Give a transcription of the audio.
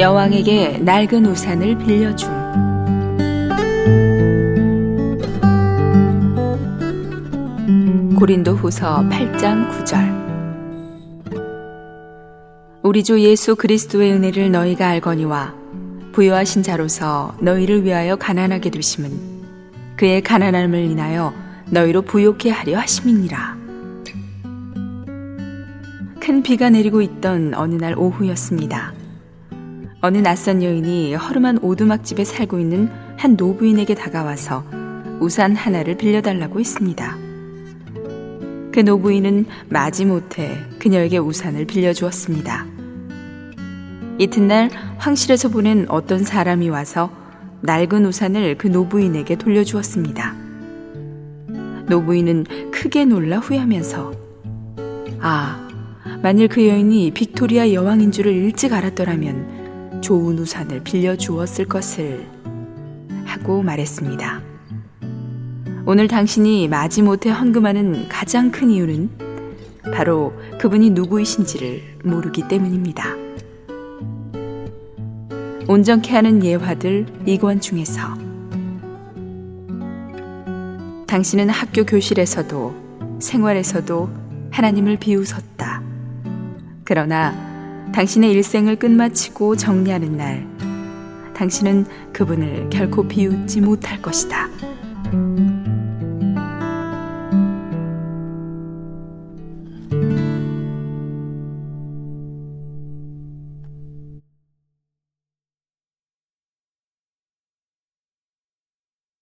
여왕에게 낡은 우산을 빌려줌. 고린도 후서 8장 9절. 우리 주 예수 그리스도의 은혜를 너희가 알거니와 부여하신 자로서 너희를 위하여 가난하게 되심은 그의 가난함을 인하여 너희로 부욕해 하려 하심이니라. 큰 비가 내리고 있던 어느 날 오후였습니다. 어느 낯선 여인이 허름한 오두막집에 살고 있는 한 노부인에게 다가와서 우산 하나를 빌려달라고 했습니다. 그 노부인은 마지못해 그녀에게 우산을 빌려주었습니다. 이튿날 황실에서 보낸 어떤 사람이 와서 낡은 우산을 그 노부인에게 돌려주었습니다. 노부인은 크게 놀라 후회하면서 아, 만일 그 여인이 빅토리아 여왕인 줄을 일찍 알았더라면 좋은 우산을 빌려주었을 것을 하고 말했습니다. 오늘 당신이 마지못해 헌금하는 가장 큰 이유는 바로 그분이 누구이신지를 모르기 때문입니다. 온전케 하는 예화들 이권 중에서 당신은 학교 교실에서도 생활에서도 하나님을 비웃었다. 그러나 당신의 일생을 끝마치고 정리하는 날, 당신은 그분을 결코 비웃지 못할 것이다.